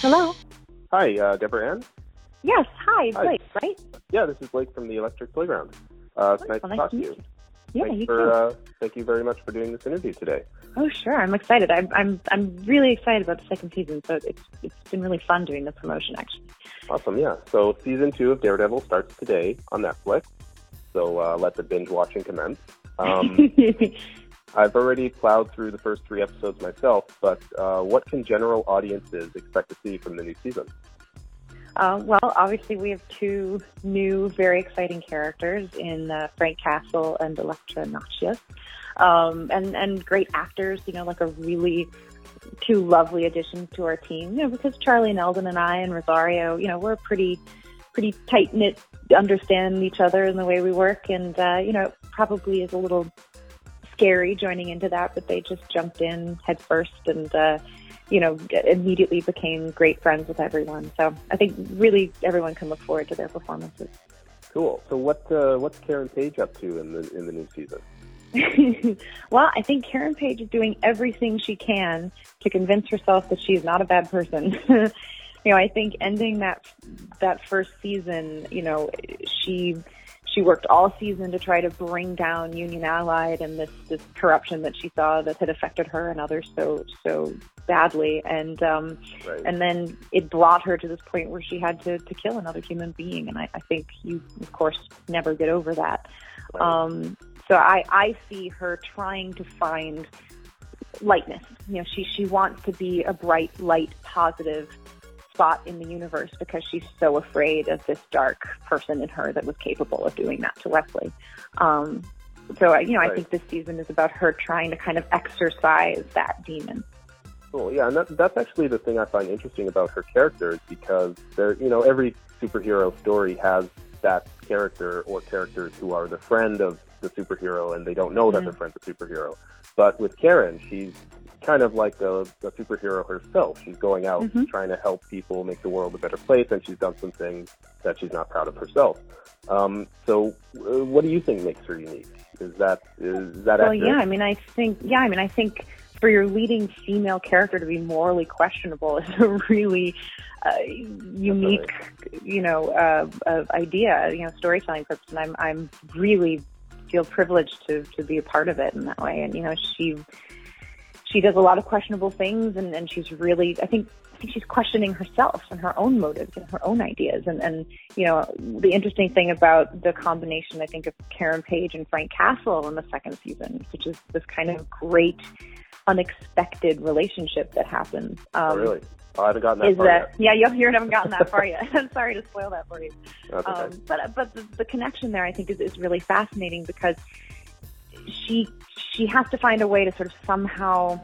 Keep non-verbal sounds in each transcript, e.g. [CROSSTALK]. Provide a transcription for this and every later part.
Hello. Hi, uh, Deborah Ann? Yes. Hi, Hi. Blake. Right? Yeah, this is Blake from the Electric Playground. Uh, it's nice to nice talk to you. you. Yeah, Thanks you for, uh, thank you very much for doing this interview today. oh, sure. I'm excited. I'm I'm I'm really excited about the second season. So it's it's been really fun doing the promotion. Actually. Awesome, yeah. So season two of Daredevil starts today on Netflix. So uh, let the binge watching commence. Um, [LAUGHS] I've already plowed through the first three episodes myself, but uh, what can general audiences expect to see from the new season? uh, well, obviously we have two new, very exciting characters in uh, Frank Castle and Elektra Natchios, um, and and great actors. You know, like a really two lovely additions to our team. You know, because Charlie and Elden and I and Rosario, you know, we're pretty pretty tight knit, understand each other and the way we work, and uh, you know, it probably is a little scary joining into that, but they just jumped in head first and, uh, you know, immediately became great friends with everyone. So I think really everyone can look forward to their performances. Cool. So what uh, what's Karen Page up to in the in the new season? [LAUGHS] well, I think Karen Page is doing everything she can to convince herself that she is not a bad person. [LAUGHS] you know, I think ending that that first season, you know, she she worked all season to try to bring down Union Allied and this this corruption that she saw that had affected her and others so so badly, and um, Right. and then it brought her to this point where she had to to kill another human being, and I, I think you of course never get over that. Right. Um, so I, I see her trying to find lightness. You know, she, she wants to be a bright, light, positive spot in the universe because she's so afraid of this dark person in her that was capable of doing that to Wesley. Um, so, I- you know, I think this season is about her trying to kind of exercise that demon. Cool. Yeah, and that, that's actually the thing I find interesting about her character is because there, you know, every superhero story has that character or characters who are the friend of the superhero and they don't know that Mhm. their friend's a superhero. But with Karen, she's kind of like a, a superhero herself. She's going out Mhm. trying to help people make the world a better place, and she's done some things that she's not proud of herself. Um, so, uh, what do you think makes her unique? Is that is that Well, accurate? yeah, I mean, I think, yeah, I mean, I think for your leading female character to be morally questionable [LAUGHS] is a really uh, unique, you know, uh, uh, idea, you know, storytelling purpose. And I'm, I'm really feel privileged to, to be a part of it in that way. And, you know, she, she does a lot of questionable things and, and she's really, I think, I think she's questioning herself and her own motives and her own ideas. And, and, you know, the interesting thing about the combination, I think, of Karen Page and Frank Castle in the second season, which is this kind of great, unexpected relationship that happens. Um, oh, really? Oh, I haven't gotten that is far that yet. yeah you, you haven't gotten that far yet i'm [LAUGHS] [LAUGHS] sorry to spoil that for you okay. um, but but the, the connection there i think is, is really fascinating because she she has to find a way to sort of somehow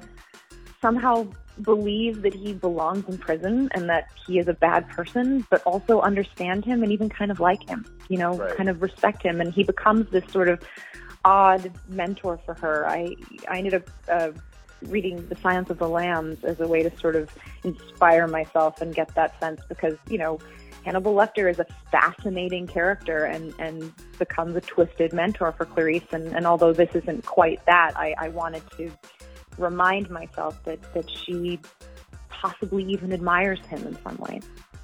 somehow believe that he belongs in prison and that he is a bad person but also understand him and even kind of like him you know Right. kind of respect him and he becomes this sort of odd mentor for her i i ended up uh, reading the Silence of the Lambs as a way to sort of inspire myself and get that sense because you know Hannibal Lecter is a fascinating character and, and becomes a twisted mentor for Clarice. And, and although this isn't quite that, I, I wanted to remind myself that, that she possibly even admires him in some way.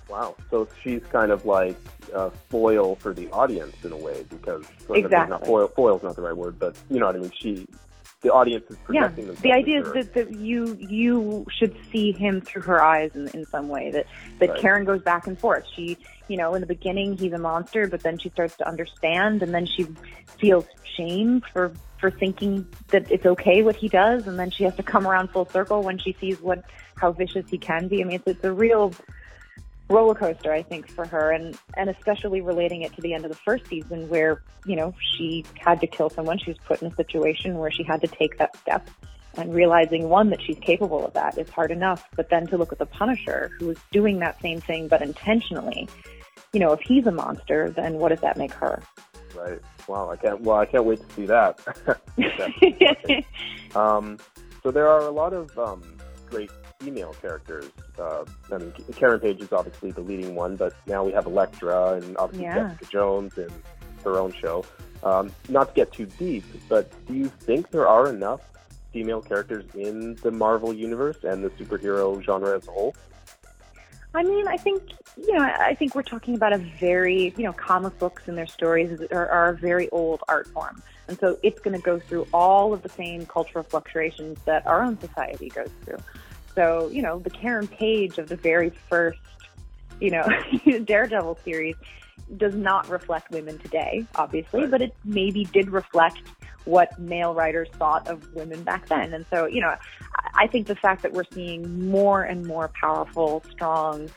Wow. So she's kind of like a foil for the audience in a way because Exactly. not foil. Foil's not the right word, but you know what I mean. She, the audience is Yeah, projecting themselves. the idea is that, that you you should see him through her eyes in, in some way. That that Right. Karen goes back and forth. She, you know, in the beginning he's a monster, but then she starts to understand, and then she feels shame for for thinking that it's okay what he does, and then she has to come around full circle when she sees what how vicious he can be. I mean, it's, it's a real roller coaster, I think, for her, and and especially relating it to the end of the first season, where you know she had to kill someone. She was put in a situation where she had to take that step, and realizing one that she's capable of that is hard enough, but then to look at the Punisher, who is doing that same thing but intentionally. You know, if he's a monster, then what does that make her? right. Wow. I can't. Well, I can't wait to see that. [LAUGHS] [LAUGHS] Um, so there are a lot of um, great female characters. Uh, I mean, Karen Page is obviously the leading one, but now we have Elektra and obviously Yeah. Jessica Jones and her own show. Um, not to get too deep, but do you think there are enough female characters in the Marvel universe and the superhero genre as a whole? I mean, I think you know, I think we're talking about a very you know, comic books and their stories are, are a very old art form, and so it's going to go through all of the same cultural fluctuations that our own society goes through. So you know, the Karen Page of the very first you know [LAUGHS] Daredevil series does not reflect women today, obviously, but it maybe did reflect what male writers thought of women back then. And so, you know, I think the fact that we're seeing more and more powerful, strong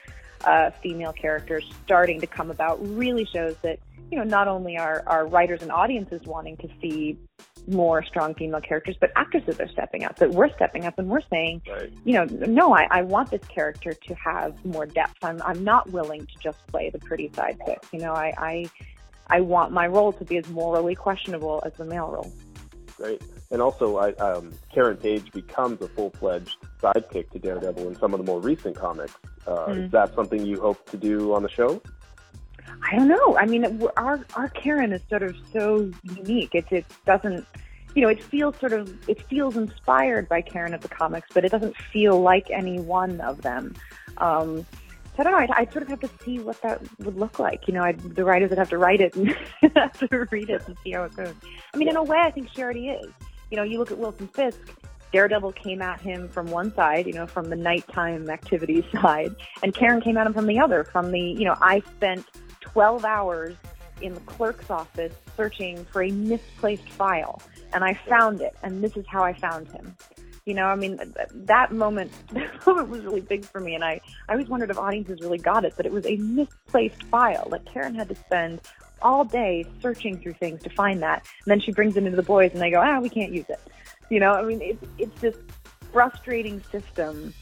uh, female characters starting to come about really shows that, you know, not only are, are writers and audiences wanting to see more strong female characters, but actresses are stepping up, that we're stepping up and we're saying, right. you know, no, I, I want this character to have more depth. I'm, I'm not willing to just play the pretty sidekick. You know, I, I, I want my role to be as morally questionable as the male role. Great. And also, I, um, Karen Page becomes a full-fledged sidekick to Daredevil in some of the more recent comics. Uh, mm. Is that something you hope to do on the show? I don't know. I mean, our our Karen is sort of so unique. It it doesn't, you know, it feels sort of it feels inspired by Karen of the comics, but it doesn't feel like any one of them. Um, so I don't know. I'd, I'd, sort of have to see what that would look like. You know, I'd, the writers would have to write it and [LAUGHS] have to read it and see how it goes. I mean, in a way, I think she already is. You know, you look at Wilson Fisk. Daredevil came at him from one side, you know, from the nighttime activities [LAUGHS] side, and Karen came at him from the other, from the, you know, I spent 12 hours in the clerk's office searching for a misplaced file, and I found it, and this is how I found him. You know, I mean, that moment, [LAUGHS] that moment was really big for me, and I, I always wondered if audiences really got it, but it was a misplaced file. Like Karen had to spend all day searching through things to find that, and then she brings it into the boys, and they go, ah, we can't use it. You know, I mean, it's it's this frustrating system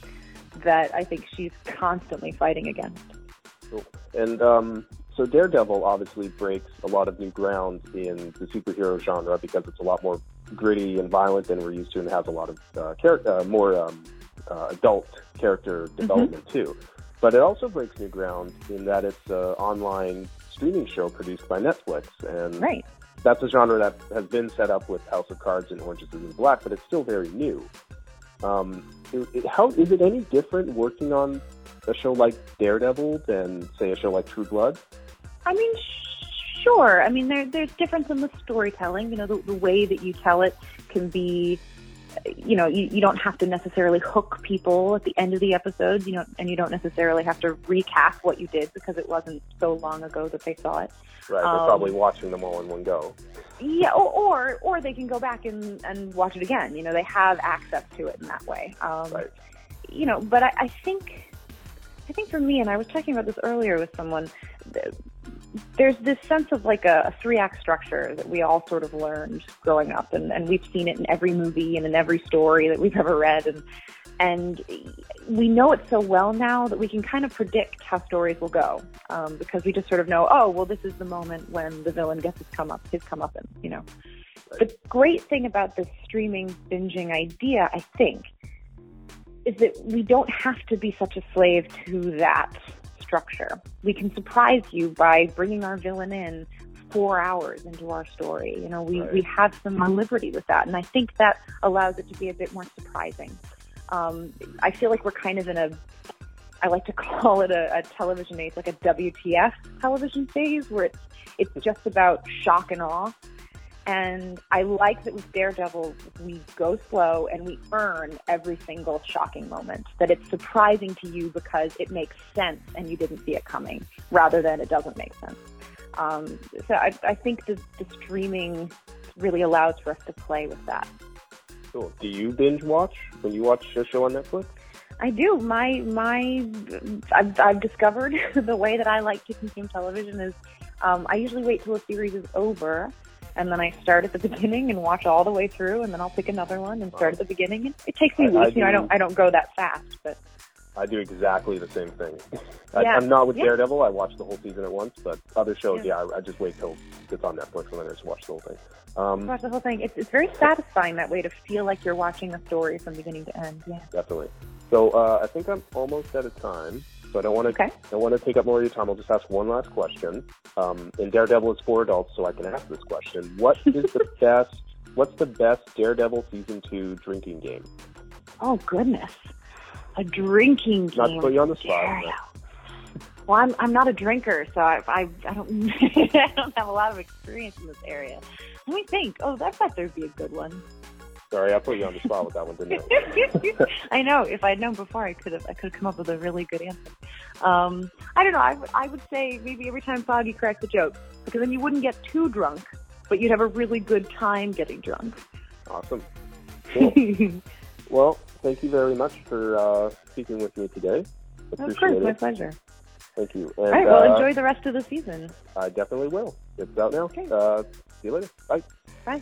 that I think she's constantly fighting against. And um, so Daredevil obviously breaks a lot of new ground in the superhero genre because it's a lot more gritty and violent than we're used to, and has a lot of uh, char- uh, more um, uh, adult character mm-hmm. development mm-hmm. too. But it also breaks new ground in that it's an online streaming show produced by Netflix, and right. that's a genre that has been set up with House of Cards and Orange is the New Black, but it's still very new. Um, it, it, how is it any different working on a show like Daredevil than say a show like True Blood? I mean, sure. I mean, there, there's difference in the storytelling. You know, the, the way that you tell it can be, you know, you, you don't have to necessarily hook people at the end of the episode, You know, and you don't necessarily have to recast what you did because it wasn't so long ago that they saw it. Right. They're um, probably watching them all in one go. Yeah, or, or or they can go back and and watch it again. You know, they have access to it in that way. Um, right. You know, but I, I think. I think for me, and I was talking about this earlier with someone, there's this sense of like a, a three act structure that we all sort of learned growing up and, and we've seen it in every movie and in every story that we've ever read and and we know it so well now that we can kind of predict how stories will go um, because we just sort of know oh well this is the moment when the villain gets his come up his come up and you know. The great thing about this streaming binging idea i think is that we don't have to be such a slave to that structure. We can surprise you by bringing our villain in four hours into our story. You know, we, right. we have some liberty with that. And I think that allows it to be a bit more surprising. Um, I feel like we're kind of in a, I like to [LAUGHS] call it a, a television age, like a WTF television phase where it's, it's just about shock and awe. And I like that with Daredevil, we go slow and we earn every single shocking moment. That it's surprising to you because it makes sense and you didn't see it coming, rather than it doesn't make sense. Um, so I, I think the, the streaming really allows for us to play with that. Cool. Do you binge watch when you watch a show on Netflix? I do. My my, I've, I've discovered [LAUGHS] the way that I like to consume television is um, I usually wait till a series is over and then I start at the beginning and watch all the way through, and then I'll pick another one and start at the beginning. And it takes me weeks. I, I you know, I don't I don't go that fast, but I do exactly the same thing. I, am not with yeah. Daredevil. I watch the whole season at once, but other shows, yeah, yeah I, I, just wait till it's on Netflix and then I just watch the whole thing. Um, watch the whole thing. It's, it's very satisfying that way to feel like you're watching a story from beginning to end. Yeah, definitely. So uh, I think I'm almost out of time. So I don't want to okay. don't want to take up more of your time. I'll just ask one last question. Um, and Daredevil is for adults, so I can ask this question. What [LAUGHS] is the best? What's the best Daredevil season two drinking game? Oh goodness, a drinking game. Not to put you on the spot. Well, I'm I'm not a drinker, so I I, I don't [LAUGHS] I don't have a lot of experience in this area. Let me think. Oh, I thought there'd be a good one. Sorry, I put you on the spot with that one, didn't I? [LAUGHS] I know. If I'd known before, I could have I could have come up with a really good answer. Um, I don't know. I would I would say maybe every time Foggy cracks a joke, because then you wouldn't get too drunk, but you'd have a really good time getting drunk. Awesome. [LAUGHS] Cool. well, thank you very much for uh, speaking with me today. Appreciate of course, it. my pleasure. Thank you. And, All right. Well, uh, enjoy the rest of the season. I definitely will. It's out now. Okay. Uh, see you later. Bye. Bye.